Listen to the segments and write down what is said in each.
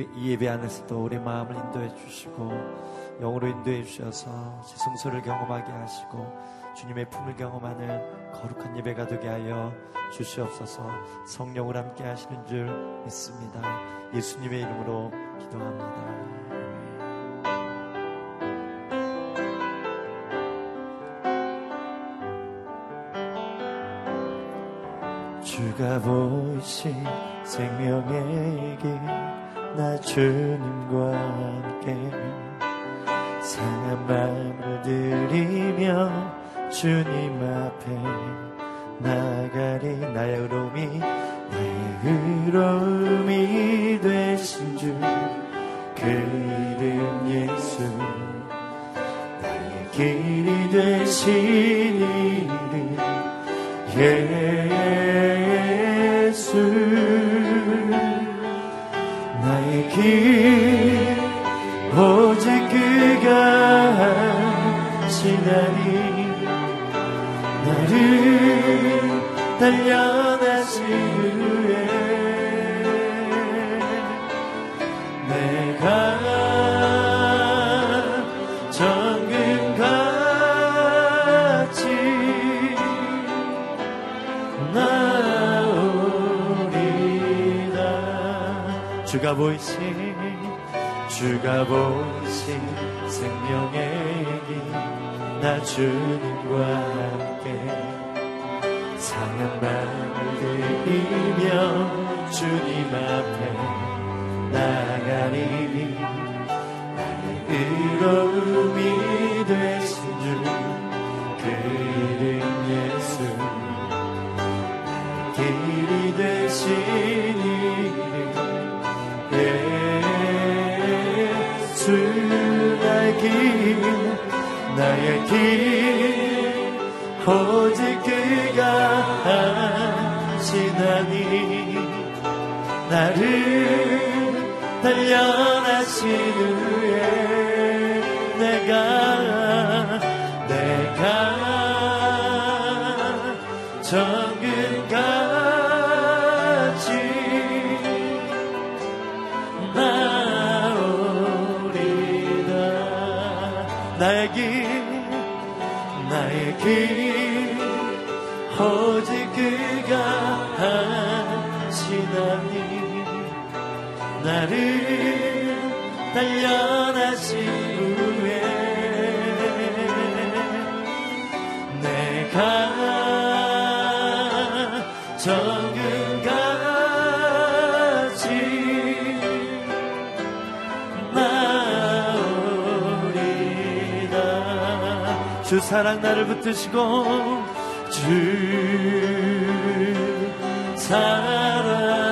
이 예배 안에서도 우리 마음을 인도해 주시고 영으로 인도해 주셔서 지성소를 경험하게 하시고 주님의 품을 경험하는 거룩한 예배가 되게 하여 주시옵소서 성령을 함께 하시는 줄 믿습니다. 예수님의 이름으로 기도합니다. 주가 보이신 생명의 길 나 주님과 함께 상한 마음을 들이며 주님 앞에 나가리 나의 의로움이 나의 의로움이 되신 주 그 이름 예수 나의 길이 되신 이름 예 보이신 주가 보이신 생명의 길나 주님과 함께 상한 마음을 들이며 주님 앞에 나가니 나의 의로움이 되신 길 나의 길 오직 그가 하시나니 나를 단련하신 후에 내가 내가 정 길 오직 그가 하시나니 나를 단련하신 후에 내가 정 사랑 나를 붙드시고 주 사랑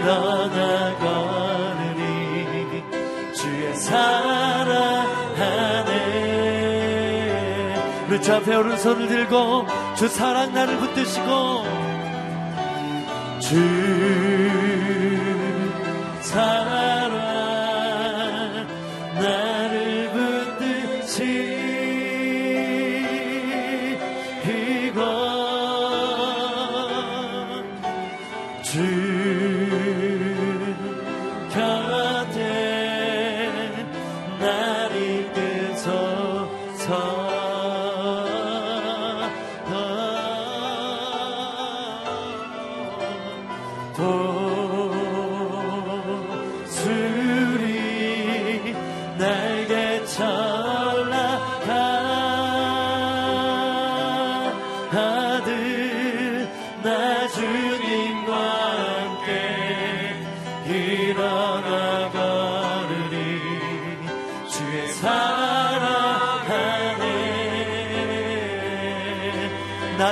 일어나 걸으리 주의 사랑 안에 주 앞에 오른손을 들고 주 사랑 나를 붙드시고 주 사랑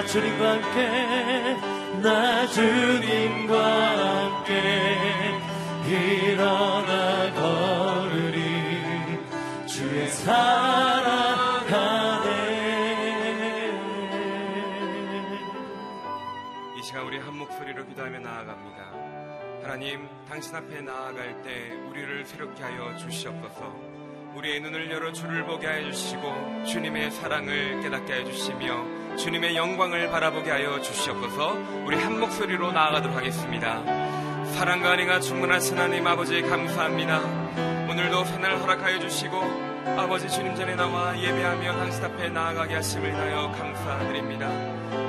주님과 함께 나 주님과 함께 일어나 걸으리 주의 사랑 안에 이 시간 우리 한 목소리로 기도하며 나아갑니다. 하나님 당신 앞에 나아갈 때 우리를 새롭게 하여 주시옵소서 우리의 눈을 열어 주를 보게 하여 주시고 주님의 사랑을 깨닫게 하여 주시며 주님의 영광을 바라보게 하여 주시옵소서 우리 한 목소리로 나아가도록 하겠습니다. 사랑과 은혜가 충만하신 하나님 아버지 감사합니다. 오늘도 새날 허락하여 주시고 아버지 주님 전에 나와 예배하며 당신 앞에 나아가게 하심을 인하여 감사드립니다.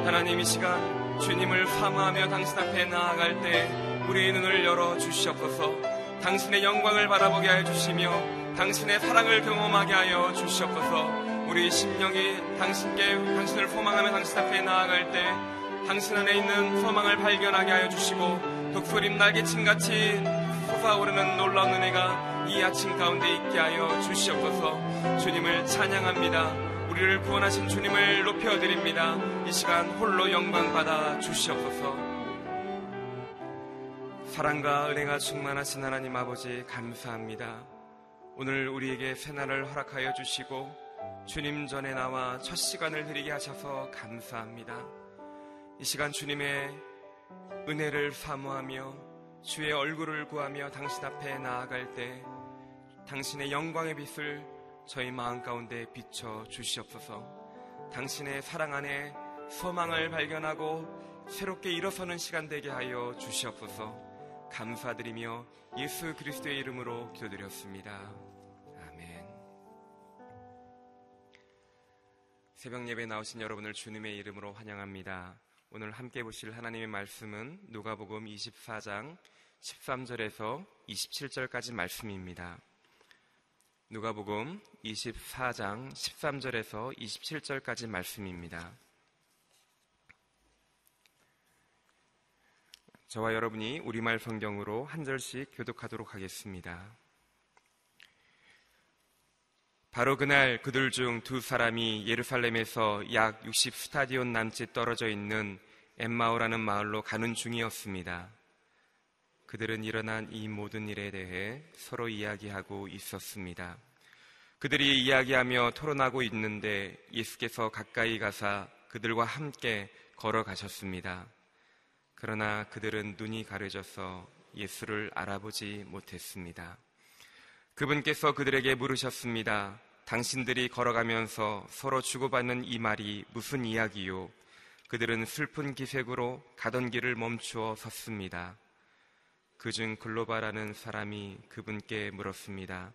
하나님 이 시간 주님을 사모하며 당신 앞에 나아갈 때 우리의 눈을 열어 주시옵소서 당신의 영광을 바라보게 하여 주시며 당신의 사랑을 경험하게 하여 주시옵소서. 우리 심령이 당신께 당신을 소망하며 당신 앞에 나아갈 때 당신 안에 있는 소망을 발견하게 하여 주시고 독수림 날개침같이 솟아오르는 놀라운 은혜가 이 아침 가운데 있게 하여 주시옵소서. 주님을 찬양합니다. 우리를 구원하신 주님을 높여드립니다. 이 시간 홀로 영광 받아 주시옵소서. 사랑과 은혜가 충만하신 하나님 아버지 감사합니다. 오늘 우리에게 새날을 허락하여 주시고 주님 전에 나와 첫 시간을 드리게 하셔서 감사합니다. 이 시간 주님의 은혜를 사모하며 주의 얼굴을 구하며 당신 앞에 나아갈 때 당신의 영광의 빛을 저희 마음 가운데 비춰 주시옵소서. 당신의 사랑 안에 소망을 발견하고 새롭게 일어서는 시간 되게 하여 주시옵소서. 감사드리며 예수 그리스도의 이름으로 기도드렸습니다. 새벽 예배 나오신 여러분을 주님의 이름으로 환영합니다. 오늘 함께 보실 하나님의 말씀은 누가복음 24장 13절에서 27절까지 말씀입니다. 누가복음 24장 13절에서 27절까지 말씀입니다. 저와 여러분이 우리말 성경으로 한 절씩 교독하도록 하겠습니다. 바로 그날 그들 중 두 사람이 예루살렘에서 약 60 스타디온 남짓 떨어져 있는 엠마오라는 마을로 가는 중이었습니다. 그들은 일어난 이 모든 일에 대해 서로 이야기하고 있었습니다. 그들이 이야기하며 토론하고 있는데 예수께서 가까이 가사 그들과 함께 걸어가셨습니다. 그러나 그들은 눈이 가려져서 예수를 알아보지 못했습니다. 그분께서 그들에게 물으셨습니다. 당신들이 걸어가면서 서로 주고받는 이 말이 무슨 이야기요? 그들은 슬픈 기색으로 가던 길을 멈추어 섰습니다. 그중 글로바라는 사람이 그분께 물었습니다.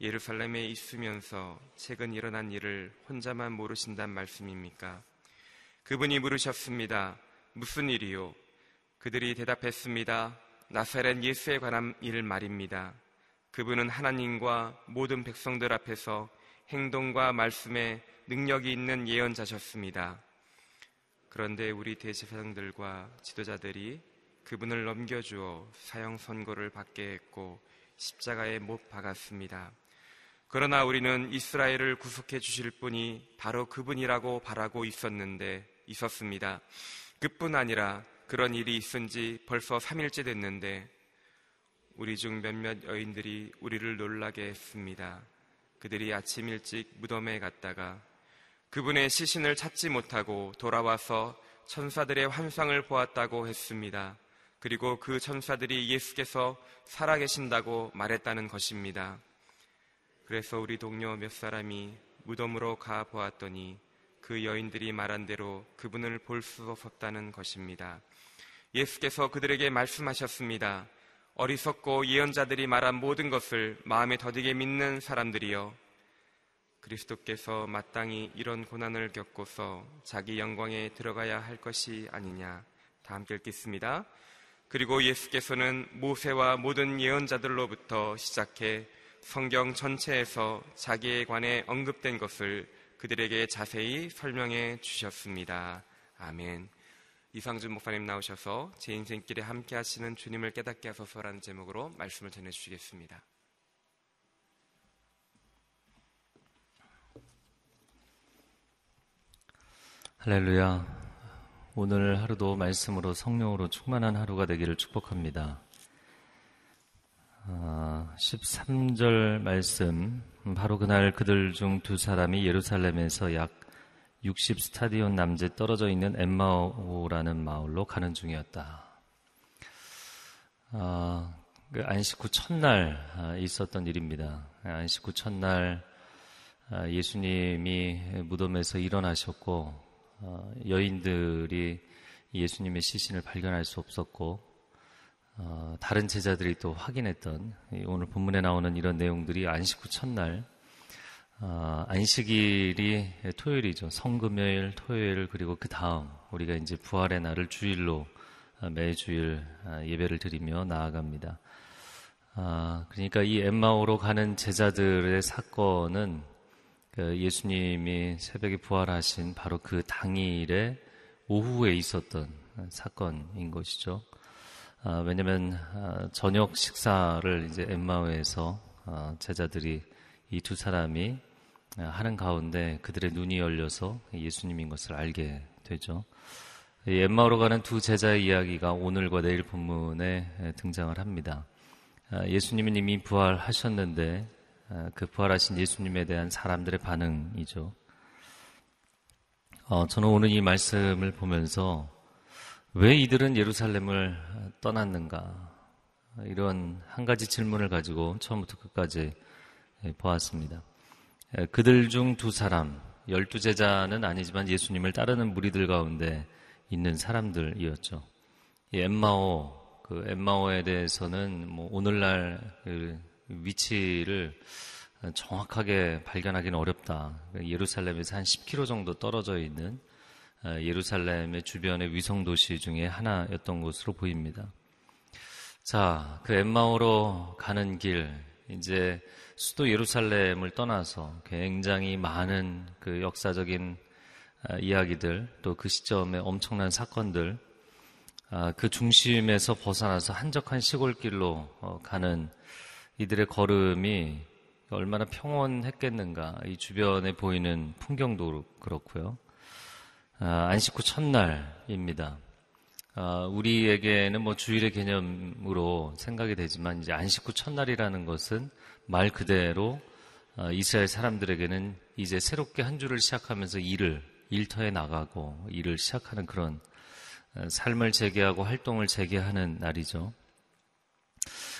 예루살렘에 있으면서 최근 일어난 일을 혼자만 모르신단 말씀입니까? 그분이 물으셨습니다. 무슨 일이요? 그들이 대답했습니다. 나사렛 예수에 관한 일 말입니다. 그분은 하나님과 모든 백성들 앞에서 행동과 말씀에 능력이 있는 예언자셨습니다. 그런데 우리 대제사장들과 지도자들이 그분을 넘겨주어 사형 선고를 받게 했고 십자가에 못 박았습니다. 그러나 우리는 이스라엘을 구속해 주실 분이 바로 그분이라고 바라고 있었는데 있었습니다. 그뿐 아니라 그런 일이 있은 지 벌써 3일째 됐는데 우리 중 몇몇 여인들이 우리를 놀라게 했습니다. 그들이 아침 일찍 무덤에 갔다가 그분의 시신을 찾지 못하고 돌아와서 천사들의 환상을 보았다고 했습니다. 그리고 그 천사들이 예수께서 살아계신다고 말했다는 것입니다. 그래서 우리 동료 몇 사람이 무덤으로 가 보았더니 그 여인들이 말한 대로 그분을 볼 수 없었다는 것입니다. 예수께서 그들에게 말씀하셨습니다. 어리석고 예언자들이 말한 모든 것을 마음에 더디게 믿는 사람들이여 그리스도께서 마땅히 이런 고난을 겪고서 자기 영광에 들어가야 할 것이 아니냐 다 함께 읽겠습니다. 그리고 예수께서는 모세와 모든 예언자들로부터 시작해 성경 전체에서 자기에 관해 언급된 것을 그들에게 자세히 설명해 주셨습니다. 아멘. 이상준 목사님 나오셔서 제 인생길에 함께 하시는 주님을 깨닫게 하소서라는 제목으로 말씀을 전해 주시겠습니다. 할렐루야. 오늘 하루도 말씀으로 성령으로 충만한 하루가 되기를 축복합니다. 13절 아, 말씀 바로 그날 그들 중 두 사람이 예루살렘에서 약 60 스타디온 남짓 떨어져 있는 엠마오라는 마을로 가는 중이었다. 아, 그 안식 후 첫날 아, 있었던 일입니다. 안식 후 첫날 아, 예수님이 무덤에서 일어나셨고 어, 여인들이 예수님의 시신을 발견할 수 없었고 어, 다른 제자들이 또 확인했던 오늘 본문에 나오는 이런 내용들이 안식 후 첫날 어, 안식일이 토요일이죠. 성금요일, 토요일 그리고 그 다음 우리가 이제 부활의 날을 주일로 매주일 예배를 드리며 나아갑니다. 그러니까 이 엠마오로 가는 제자들의 사건은 그 예수님이 새벽에 부활하신 바로 그 당일에 오후에 있었던 사건인 것이죠. 아, 왜냐하면 아, 저녁 식사를 이제 엠마오에서 아, 제자들이 이 두 사람이 아, 하는 가운데 그들의 눈이 열려서 예수님인 것을 알게 되죠. 이 엠마오로 가는 두 제자의 이야기가 오늘과 내일 본문에 등장을 합니다. 아, 예수님은 이미 부활하셨는데 어, 그 부활하신 예수님에 대한 사람들의 반응이죠. 어, 저는 오늘 이 말씀을 보면서 왜 이들은 예루살렘을 떠났는가 이런 한 가지 질문을 가지고 처음부터 끝까지 예, 보았습니다. 예, 그들 중 두 사람, 열두 제자는 아니지만 예수님을 따르는 무리들 가운데 있는 사람들이었죠. 엠마오, 그 엠마오에 대해서는 뭐 오늘날 그 위치를 정확하게 발견하기는 어렵다. 예루살렘에서 한 10km 정도 떨어져 있는 어, 예루살렘의 주변의 위성 도시 중에 하나였던 것으로 보입니다. 자, 그 엠마오로 가는 길, 이제 수도 예루살렘을 떠나서 굉장히 많은 그 역사적인 어, 이야기들, 또 그 시점에 엄청난 사건들, 아, 그 중심에서 벗어나서 한적한 시골길로 어, 가는 이들의 걸음이 얼마나 평온했겠는가. 이 주변에 보이는 풍경도 그렇고요. 아, 안식 후 첫날입니다. 아, 우리에게는 뭐 주일의 개념으로 생각이 되지만 이제 안식 후 첫날이라는 것은 말 그대로 아, 이스라엘 사람들에게는 이제 새롭게 한 주를 시작하면서 일을 일터에 나가고 일을 시작하는 그런 아, 삶을 재개하고 활동을 재개하는 날이죠.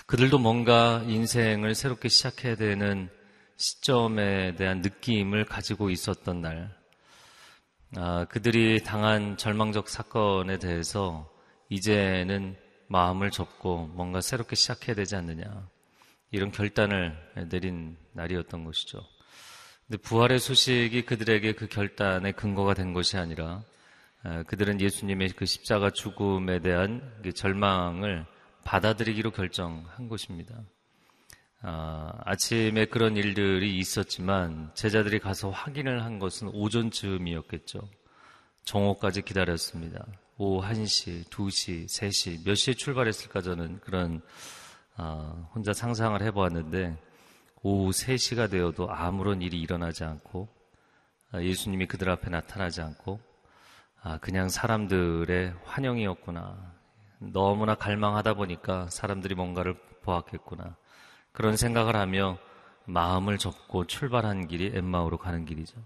그들도 뭔가 인생을 새롭게 시작해야 되는 시점에 대한 느낌을 가지고 있었던 날, 아, 그들이 당한 절망적 사건에 대해서 이제는 마음을 접고 뭔가 새롭게 시작해야 되지 않느냐. 이런 결단을 내린 날이었던 것이죠. 근데 부활의 소식이 그들에게 그 결단의 근거가 된 것이 아니라 아, 그들은 예수님의 그 십자가 죽음에 대한 그 절망을 받아들이기로 결정한 것입니다. 아, 아침에 그런 일들이 있었지만 제자들이 가서 확인을 한 것은 오전쯤이었겠죠. 정오까지 기다렸습니다. 오후 1시, 2시, 3시, 몇 시에 출발했을까 저는 그런 아, 혼자 상상을 해보았는데 오후 3시가 되어도 아무런 일이 일어나지 않고 아, 예수님이 그들 앞에 나타나지 않고 아, 그냥 사람들의 환영이었구나. 너무나 갈망하다 보니까 사람들이 뭔가를 보았겠구나. 그런 생각을 하며 마음을 접고 출발한 길이 엠마오로 가는 길이죠.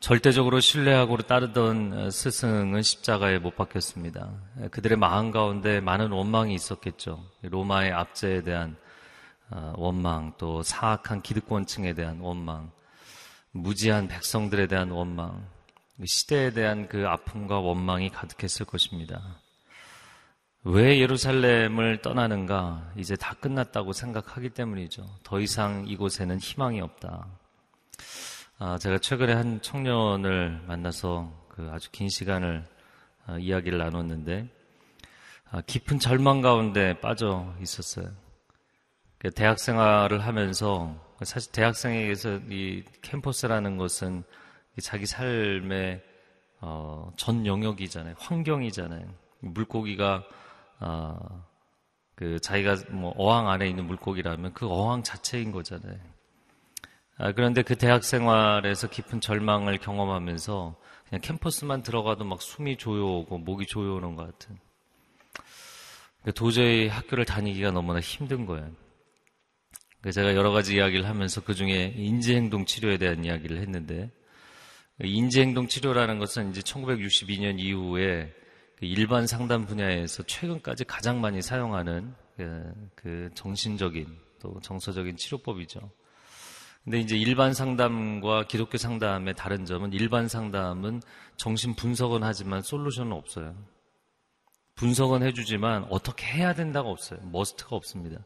절대적으로 신뢰하고 따르던 스승은 십자가에 못 박혔습니다. 그들의 마음 가운데 많은 원망이 있었겠죠. 로마의 압제에 대한 어, 원망, 또 사악한 기득권층에 대한 원망, 무지한 백성들에 대한 원망, 시대에 대한 그 아픔과 원망이 가득했을 것입니다. 왜 예루살렘을 떠나는가? 이제 다 끝났다고 생각하기 때문이죠. 더 이상 이곳에는 희망이 없다. 아, 제가 최근에 한 청년을 만나서 그 아주 긴 시간을 아, 이야기를 나눴는데 아, 깊은 절망 가운데 빠져 있었어요. 그 대학 생활을 하면서 사실 대학생에게서 이 캠퍼스라는 것은 자기 삶의 어, 전 영역이잖아요. 환경이잖아요. 물고기가 어, 그 자기가 뭐 어항 안에 있는 물고기라면 그 어항 자체인 거잖아요. 아, 그런데 그 대학 생활에서 깊은 절망을 경험하면서 그냥 캠퍼스만 들어가도 막 숨이 조여오고 목이 조여오는 것 같은. 그러니까 도저히 학교를 다니기가 너무나 힘든 거예요. 그러니까 제가 여러 가지 이야기를 하면서 그 중에 인지행동 치료에 대한 이야기를 했는데 인지행동 치료라는 것은 이제 1962년 이후에 그 일반 상담 분야에서 최근까지 가장 많이 사용하는 그, 그 정신적인 또 정서적인 치료법이죠. 근데 이제 일반 상담과 기독교 상담의 다른 점은 일반 상담은 정신 분석은 하지만 솔루션은 없어요. 분석은 해주지만 어떻게 해야 된다가 없어요. must가 없습니다.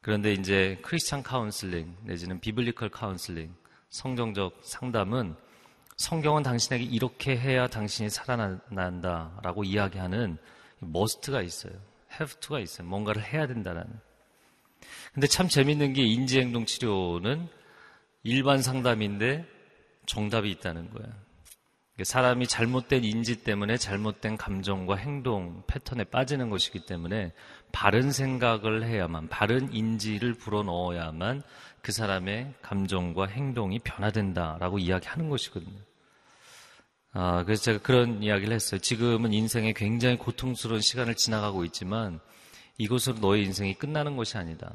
그런데 이제 Christian counseling 내지는 biblical counseling 성경적 상담은 성경은 당신에게 이렇게 해야 당신이 살아난다라고 이야기하는 must가 있어요. have to가 있어요. 뭔가를 해야 된다는. 근데 참 재밌는 게 인지행동 치료는 일반 상담인데 정답이 있다는 거예요. 사람이 잘못된 인지 때문에 잘못된 감정과 행동 패턴에 빠지는 것이기 때문에 바른 생각을 해야만, 바른 인지를 불어 넣어야만 그 사람의 감정과 행동이 변화된다라고 이야기하는 것이거든요. 아, 그래서 제가 그런 이야기를 했어요. 지금은 인생에 굉장히 고통스러운 시간을 지나가고 있지만 이곳으로 너의 인생이 끝나는 것이 아니다.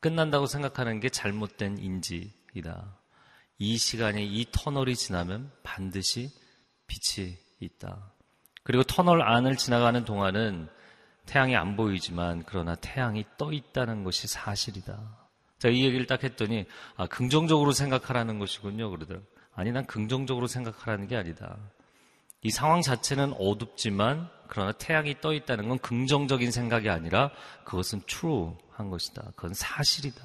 끝난다고 생각하는 게 잘못된 인지이다. 이 시간이 이 터널이 지나면 반드시 빛이 있다. 그리고 터널 안을 지나가는 동안은 태양이 안 보이지만 그러나 태양이 떠 있다는 것이 사실이다. 자, 이 얘기를 딱 했더니 아, 긍정적으로 생각하라는 것이군요. 그러더라고요. 아니, 난 긍정적으로 생각하라는 게 아니다. 이 상황 자체는 어둡지만 그러나 태양이 떠 있다는 건 긍정적인 생각이 아니라 그것은 true한 것이다. 그건 사실이다.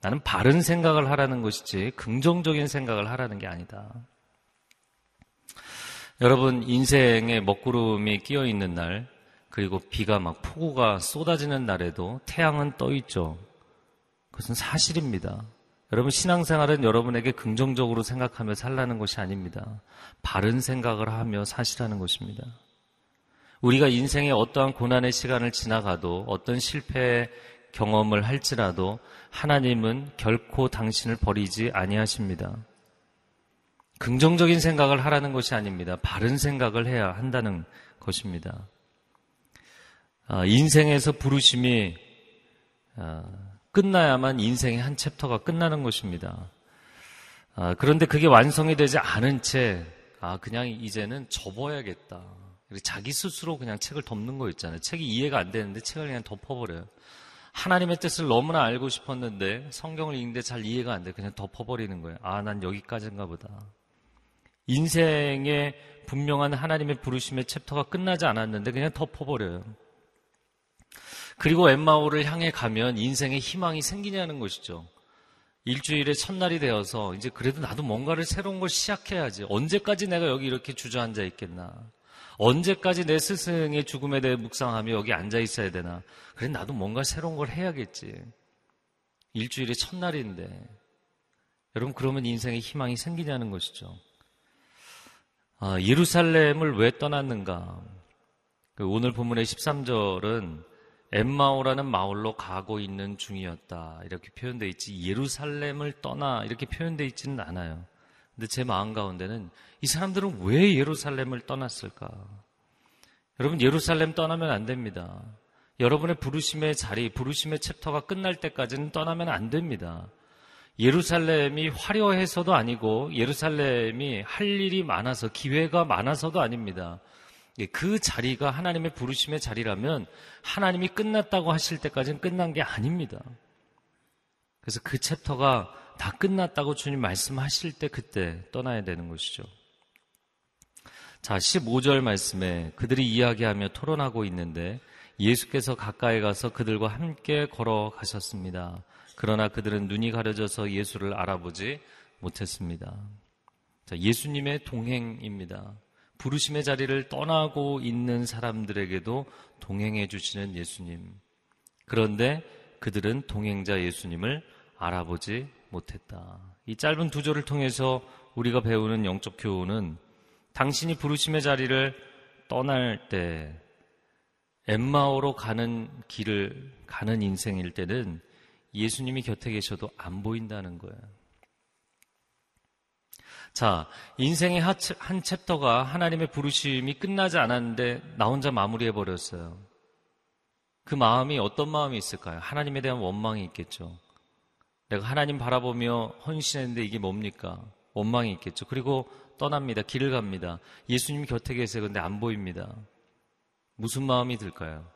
나는 바른 생각을 하라는 것이지 긍정적인 생각을 하라는 게 아니다. 여러분 인생에 먹구름이 끼어 있는 날 그리고 비가 막 폭우가 쏟아지는 날에도 태양은 떠 있죠. 그것은 사실입니다. 여러분 신앙생활은 여러분에게 긍정적으로 생각하며 살라는 것이 아닙니다. 바른 생각을 하며 사시라는 것입니다. 우리가 인생의 어떠한 고난의 시간을 지나가도 어떤 실패의 경험을 할지라도 하나님은 결코 당신을 버리지 아니하십니다. 긍정적인 생각을 하라는 것이 아닙니다. 바른 생각을 해야 한다는 것입니다. 아, 인생에서 부르심이 아, 끝나야만 인생의 한 챕터가 끝나는 것입니다. 아, 그런데 그게 완성이 되지 않은 채, 아, 그냥 이제는 접어야겠다. 자기 스스로 그냥 책을 덮는 거 있잖아요. 책이 이해가 안 되는데 책을 그냥 덮어버려요. 하나님의 뜻을 너무나 알고 싶었는데 성경을 읽는데 잘 이해가 안 돼. 그냥 덮어버리는 거예요. 아, 난 여기까지인가 보다. 인생의 분명한 하나님의 부르심의 챕터가 끝나지 않았는데 그냥 덮어버려요. 그리고 엠마오를 향해 가면 인생의 희망이 생기냐는 것이죠. 일주일의 첫날이 되어서 이제 그래도 나도 뭔가를 새로운 걸 시작해야지. 언제까지 내가 여기 이렇게 주저앉아 있겠나. 언제까지 내 스승의 죽음에 대해 묵상하며 여기 앉아 있어야 되나. 그래, 나도 뭔가 새로운 걸 해야겠지. 일주일의 첫날인데. 여러분, 그러면 인생의 희망이 생기냐는 것이죠. 아, 예루살렘을 왜 떠났는가? 그 오늘 본문의 13절은 엠마오라는 마을로 가고 있는 중이었다. 이렇게 표현되어 있지 예루살렘을 떠나 이렇게 표현되어 있지는 않아요. 근데 제 마음 가운데는 이 사람들은 왜 예루살렘을 떠났을까? 여러분 예루살렘 떠나면 안 됩니다. 여러분의 부르심의 자리, 부르심의 챕터가 끝날 때까지는 떠나면 안 됩니다. 예루살렘이 화려해서도 아니고 예루살렘이 할 일이 많아서 기회가 많아서도 아닙니다. 예, 그 자리가 하나님의 부르심의 자리라면 하나님이 끝났다고 하실 때까지는 끝난 게 아닙니다. 그래서 그 챕터가 다 끝났다고 주님 말씀하실 때 그때 떠나야 되는 것이죠. 자, 15절 말씀에 그들이 이야기하며 토론하고 있는데 예수께서 가까이 가서 그들과 함께 걸어가셨습니다. 그러나 그들은 눈이 가려져서 예수를 알아보지 못했습니다. 자, 예수님의 동행입니다. 부르심의 자리를 떠나고 있는 사람들에게도 동행해 주시는 예수님. 그런데 그들은 동행자 예수님을 알아보지 못했다. 이 짧은 두 절을 통해서 우리가 배우는 영적 교훈은 당신이 부르심의 자리를 떠날 때 엠마오로 가는 길을 가는 인생일 때는 예수님이 곁에 계셔도 안 보인다는 거예요. 자, 인생의 한 챕터가 하나님의 부르심이 끝나지 않았는데 나 혼자 마무리해 버렸어요. 그 마음이 어떤 마음이 있을까요? 하나님에 대한 원망이 있겠죠. 내가 하나님 바라보며 헌신했는데 이게 뭡니까? 원망이 있겠죠. 그리고 떠납니다. 길을 갑니다. 예수님 곁에 계세요. 근데 안 보입니다. 무슨 마음이 들까요?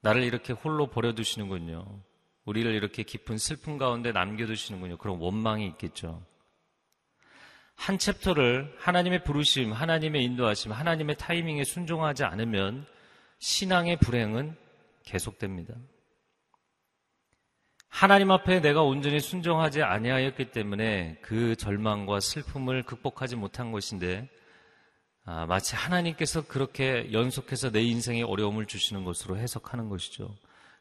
나를 이렇게 홀로 버려두시는군요. 우리를 이렇게 깊은 슬픔 가운데 남겨두시는군요. 그런 원망이 있겠죠. 한 챕터를 하나님의 부르심, 하나님의 인도하심, 하나님의 타이밍에 순종하지 않으면 신앙의 불행은 계속됩니다. 하나님 앞에 내가 온전히 순종하지 아니하였기 때문에 그 절망과 슬픔을 극복하지 못한 것인데 아, 마치 하나님께서 그렇게 연속해서 내 인생에 어려움을 주시는 것으로 해석하는 것이죠.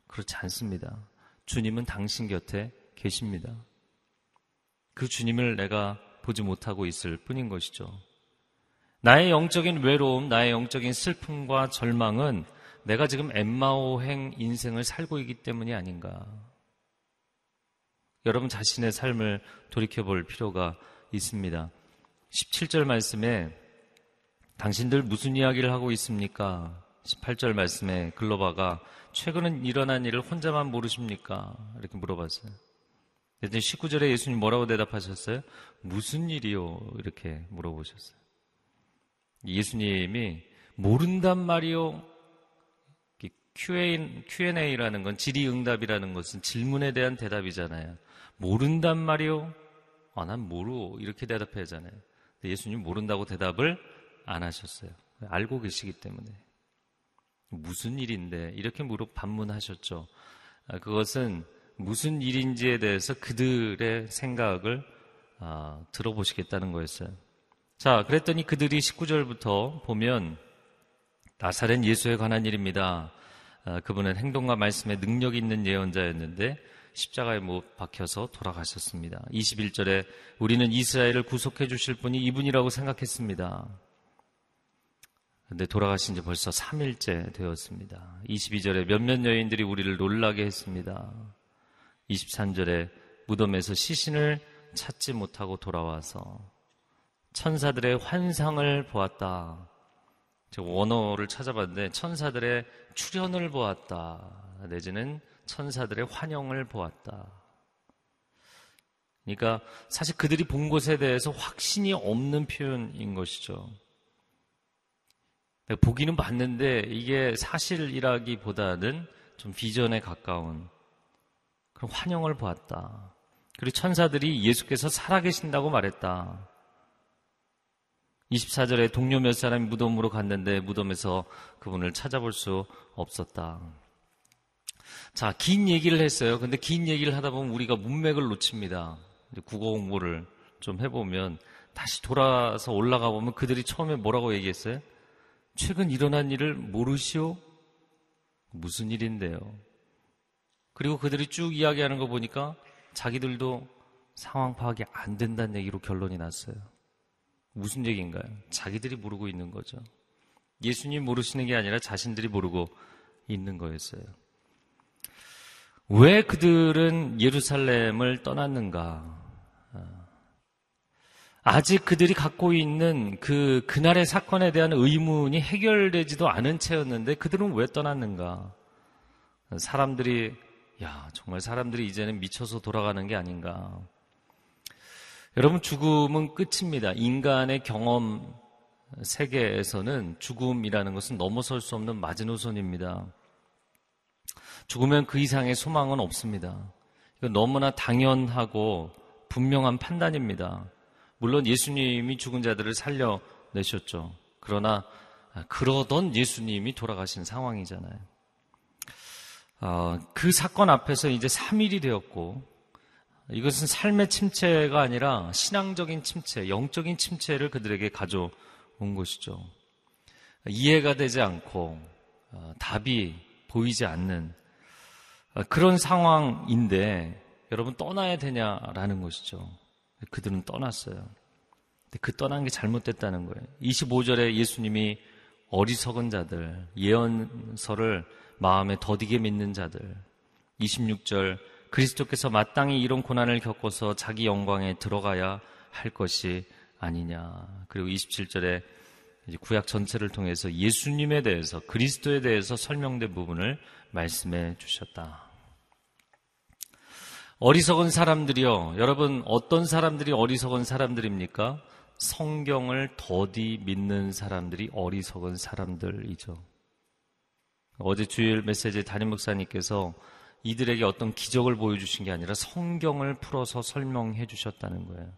그렇지 않습니다. 주님은 당신 곁에 계십니다. 그 주님을 내가 보지 못하고 있을 뿐인 것이죠. 나의 영적인 외로움, 나의 영적인 슬픔과 절망은 내가 지금 엠마오행 인생을 살고 있기 때문이 아닌가. 여러분 자신의 삶을 돌이켜 볼 필요가 있습니다. 17절 말씀에 당신들 무슨 이야기를 하고 있습니까? 18절 말씀에 글로바가 최근은 일어난 일을 혼자만 모르십니까? 이렇게 물어봤어요. 그랬더니 19절에 예수님 뭐라고 대답하셨어요? 무슨 일이요? 이렇게 물어보셨어요. 예수님이 모른단 말이요? Q&A라는 건 질의응답이라는 것은 질문에 대한 대답이잖아요. 모른단 말이요? 아, 난 모르. 이렇게 대답해야 하잖아요. 예수님 모른다고 대답을 안 하셨어요. 알고 계시기 때문에. 무슨 일인데? 이렇게 물어 반문하셨죠. 아, 그것은 무슨 일인지에 대해서 그들의 생각을 아, 들어보시겠다는 거였어요. 자, 그랬더니 그들이 19절부터 보면 나사렛 예수에 관한 일입니다. 아, 그분은 행동과 말씀에 능력 있는 예언자였는데 십자가에 못 박혀서 돌아가셨습니다. 21절에 우리는 이스라엘을 구속해 주실 분이 이분이라고 생각했습니다. 근데 돌아가신 지 벌써 3일째 되었습니다. 22절에 몇몇 여인들이 우리를 놀라게 했습니다. 23절에 무덤에서 시신을 찾지 못하고 돌아와서 천사들의 환상을 보았다. 제가 원어를 찾아봤는데 천사들의 출현을 보았다. 내지는 천사들의 환영을 보았다. 그러니까 사실 그들이 본 것에 대해서 확신이 없는 표현인 것이죠. 보기는 봤는데 이게 사실이라기보다는 좀 비전에 가까운 그럼 환영을 보았다. 그리고 천사들이 예수께서 살아계신다고 말했다. 24절에 동료 몇 사람이 무덤으로 갔는데 무덤에서 그분을 찾아볼 수 없었다. 자, 긴 얘기를 했어요. 근데 긴 얘기를 하다 보면 우리가 문맥을 놓칩니다. 국어 공부를 좀 해보면 다시 돌아서 올라가 보면 그들이 처음에 뭐라고 얘기했어요? 최근 일어난 일을 모르시오? 무슨 일인데요? 그리고 그들이 쭉 이야기하는 거 보니까 자기들도 상황 파악이 안 된다는 얘기로 결론이 났어요. 무슨 얘기인가요? 자기들이 모르고 있는 거죠. 예수님 모르시는 게 아니라 자신들이 모르고 있는 거였어요. 왜 그들은 예루살렘을 떠났는가? 아직 그들이 갖고 있는 그, 그날의 사건에 대한 의문이 해결되지도 않은 채였는데 그들은 왜 떠났는가? 사람들이 야, 정말 사람들이 이제는 미쳐서 돌아가는 게 아닌가. 여러분, 죽음은 끝입니다. 인간의 경험 세계에서는 죽음이라는 것은 넘어설 수 없는 마지노선입니다. 죽으면 그 이상의 소망은 없습니다. 이건 너무나 당연하고 분명한 판단입니다. 물론 예수님이 죽은 자들을 살려내셨죠. 그러나 그러던 예수님이 돌아가신 상황이잖아요. 어, 그 사건 앞에서 이제 3일이 되었고 이것은 삶의 침체가 아니라 신앙적인 침체, 영적인 침체를 그들에게 가져온 것이죠. 이해가 되지 않고 어, 답이 보이지 않는 어, 그런 상황인데 여러분 떠나야 되냐라는 것이죠. 그들은 떠났어요. 그 떠난 게 잘못됐다는 거예요. 25절에 예수님이 어리석은 자들, 예언서를 마음에 더디게 믿는 자들. 26절 그리스도께서 마땅히 이런 고난을 겪어서 자기 영광에 들어가야 할 것이 아니냐. 그리고 27절에 구약 전체를 통해서 예수님에 대해서 그리스도에 대해서 설명된 부분을 말씀해 주셨다. 어리석은 사람들이요. 여러분 어떤 사람들이 어리석은 사람들입니까? 성경을 더디 믿는 사람들이 어리석은 사람들이죠. 어제 주일 메시지 담임 목사님께서 이들에게 어떤 기적을 보여주신 게 아니라 성경을 풀어서 설명해 주셨다는 거예요.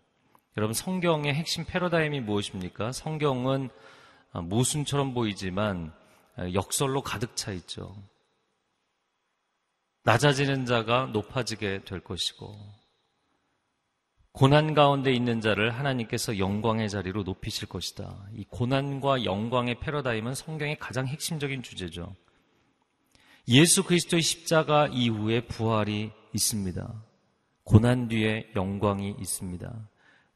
여러분 성경의 핵심 패러다임이 무엇입니까? 성경은 모순처럼 보이지만 역설로 가득 차 있죠. 낮아지는 자가 높아지게 될 것이고 고난 가운데 있는 자를 하나님께서 영광의 자리로 높이실 것이다. 이 고난과 영광의 패러다임은 성경의 가장 핵심적인 주제죠. 예수 그리스도의 십자가 이후에 부활이 있습니다. 고난 뒤에 영광이 있습니다.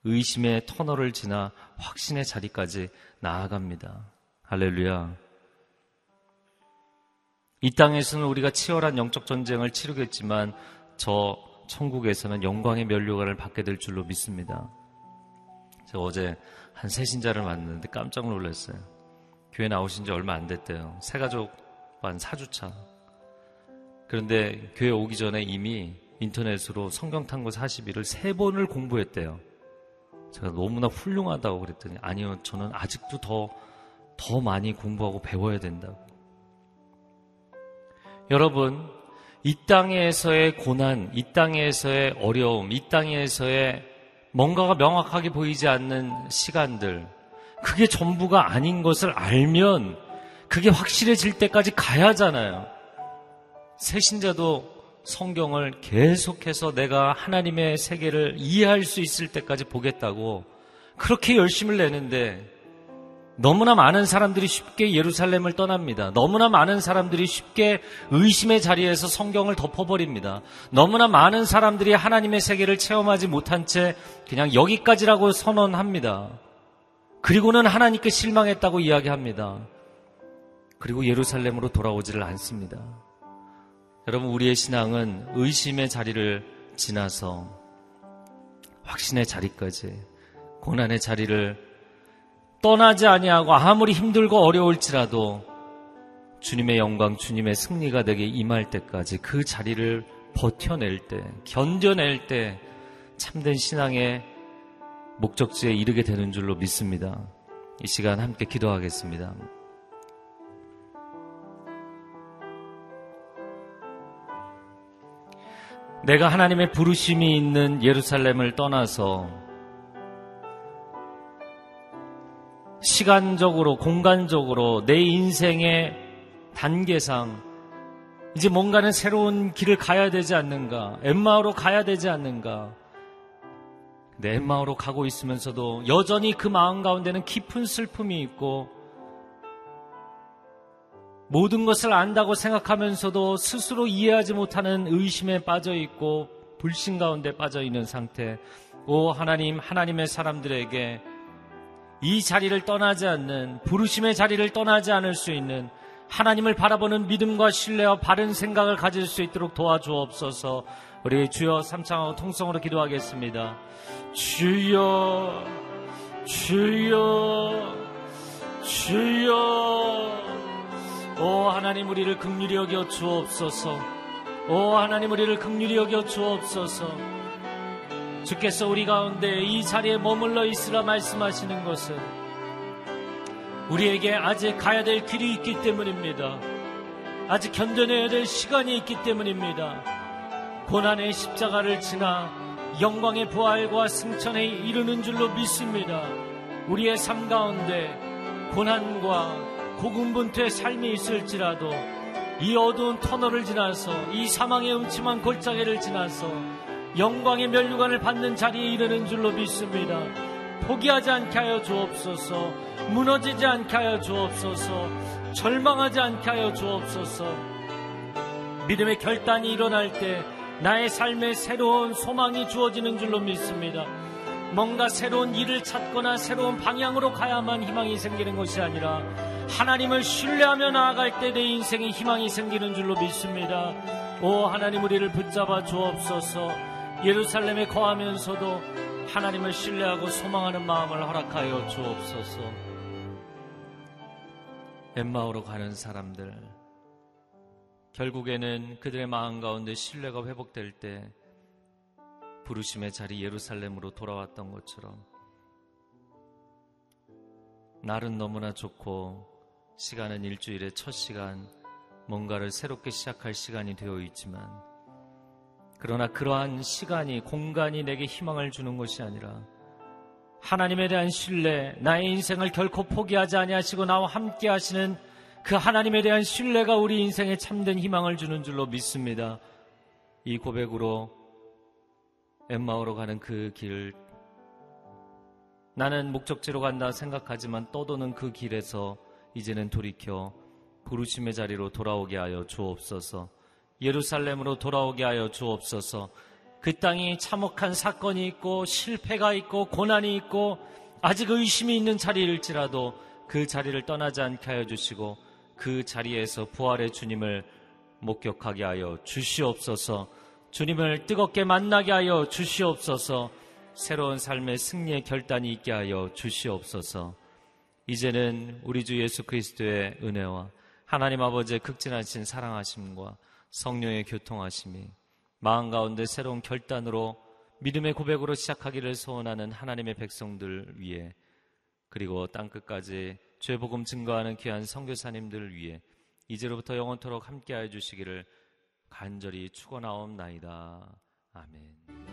의심의 터널을 지나 확신의 자리까지 나아갑니다. 할렐루야. 이 땅에서는 우리가 치열한 영적 전쟁을 치르겠지만 저 천국에서는 영광의 면류관을 받게 될 줄로 믿습니다. 제가 어제 한 새 신자를 만났는데 깜짝 놀랐어요. 교회 나오신 지 얼마 안 됐대요. 새 가족 반 4주차. 그런데 교회 오기 전에 이미 인터넷으로 성경 탐구 41을 세 번을 공부했대요. 제가 너무나 훌륭하다고 그랬더니 아니요, 저는 아직도 더, 더 많이 공부하고 배워야 된다고. 여러분, 이 땅에서의 고난, 이 땅에서의 어려움, 이 땅에서의 뭔가가 명확하게 보이지 않는 시간들, 그게 전부가 아닌 것을 알면 그게 확실해질 때까지 가야 하잖아요. 새신자도 성경을 계속해서 내가 하나님의 세계를 이해할 수 있을 때까지 보겠다고 그렇게 열심을 내는데 너무나 많은 사람들이 쉽게 예루살렘을 떠납니다. 너무나 많은 사람들이 쉽게 의심의 자리에서 성경을 덮어버립니다. 너무나 많은 사람들이 하나님의 세계를 체험하지 못한 채 그냥 여기까지라고 선언합니다. 그리고는 하나님께 실망했다고 이야기합니다. 그리고 예루살렘으로 돌아오지를 않습니다. 여러분, 우리의 신앙은 의심의 자리를 지나서 확신의 자리까지 고난의 자리를 떠나지 아니하고 아무리 힘들고 어려울지라도 주님의 영광, 주님의 승리가 되게 임할 때까지 그 자리를 버텨낼 때, 견뎌낼 때 참된 신앙의 목적지에 이르게 되는 줄로 믿습니다. 이 시간 함께 기도하겠습니다. 내가 하나님의 부르심이 있는 예루살렘을 떠나서 시간적으로, 공간적으로 내 인생의 단계상 이제 뭔가는 새로운 길을 가야 되지 않는가? 엠마오로 가야 되지 않는가? 내 엠마오로 가고 있으면서도 여전히 그 마음 가운데는 깊은 슬픔이 있고 모든 것을 안다고 생각하면서도 스스로 이해하지 못하는 의심에 빠져 있고 불신 가운데 빠져 있는 상태. 오 하나님, 하나님의 사람들에게 이 자리를 떠나지 않는 부르심의 자리를 떠나지 않을 수 있는 하나님을 바라보는 믿음과 신뢰와 바른 생각을 가질 수 있도록 도와주옵소서. 우리 주여 삼창하고 통성으로 기도하겠습니다. 주여, 주여, 주여. 오 하나님 우리를 극률히 여겨 주옵소서. 오 하나님 우리를 극률히 여겨 주옵소서. 주께서 우리 가운데 이 자리에 머물러 있으라 말씀하시는 것은 우리에게 아직 가야 될 길이 있기 때문입니다. 아직 견뎌내야 될 시간이 있기 때문입니다. 고난의 십자가를 지나 영광의 부활과 승천에 이르는 줄로 믿습니다. 우리의 삶 가운데 고난과 고군분투의 삶이 있을지라도 이 어두운 터널을 지나서 이 사망의 음침한 골짜기를 지나서 영광의 멸류관을 받는 자리에 이르는 줄로 믿습니다. 포기하지 않게 하여 주옵소서, 무너지지 않게 하여 주옵소서, 절망하지 않게 하여 주옵소서, 믿음의 결단이 일어날 때 나의 삶에 새로운 소망이 주어지는 줄로 믿습니다. 뭔가 새로운 일을 찾거나 새로운 방향으로 가야만 희망이 생기는 것이 아니라 하나님을 신뢰하며 나아갈 때 내 인생에 희망이 생기는 줄로 믿습니다. 오 하나님 우리를 붙잡아 주옵소서. 예루살렘에 거하면서도 하나님을 신뢰하고 소망하는 마음을 허락하여 주옵소서. 엠마오로 가는 사람들, 결국에는 그들의 마음 가운데 신뢰가 회복될 때 부르심의 자리 예루살렘으로 돌아왔던 것처럼 날은 너무나 좋고 시간은 일주일의 첫 시간, 뭔가를 새롭게 시작할 시간이 되어 있지만 그러나 그러한 시간이 공간이 내게 희망을 주는 것이 아니라 하나님에 대한 신뢰, 나의 인생을 결코 포기하지 아니하시고 나와 함께 하시는 그 하나님에 대한 신뢰가 우리 인생에 참된 희망을 주는 줄로 믿습니다. 이 고백으로 엠마오로 가는 그 길, 나는 목적지로 간다 생각하지만 떠도는 그 길에서 이제는 돌이켜 부르심의 자리로 돌아오게 하여 주옵소서. 예루살렘으로 돌아오게 하여 주옵소서. 그 땅이 참혹한 사건이 있고 실패가 있고 고난이 있고 아직 의심이 있는 자리일지라도 그 자리를 떠나지 않게 하여 주시고 그 자리에서 부활의 주님을 목격하게 하여 주시옵소서. 주님을 뜨겁게 만나게 하여 주시옵소서. 새로운 삶의 승리의 결단이 있게 하여 주시옵소서. 이제는 우리 주 예수 그리스도의 은혜와 하나님 아버지의 극진하신 사랑하심과 성령의 교통하심이 마음 가운데 새로운 결단으로 믿음의 고백으로 시작하기를 소원하는 하나님의 백성들 위해 그리고 땅 끝까지 죄 복음 증거하는 귀한 선교사님들 위해 이제로부터 영원토록 함께하여 주시기를 간절히 축원하옵나이다. 아멘.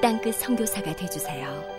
땅끝 성교사가 되주세요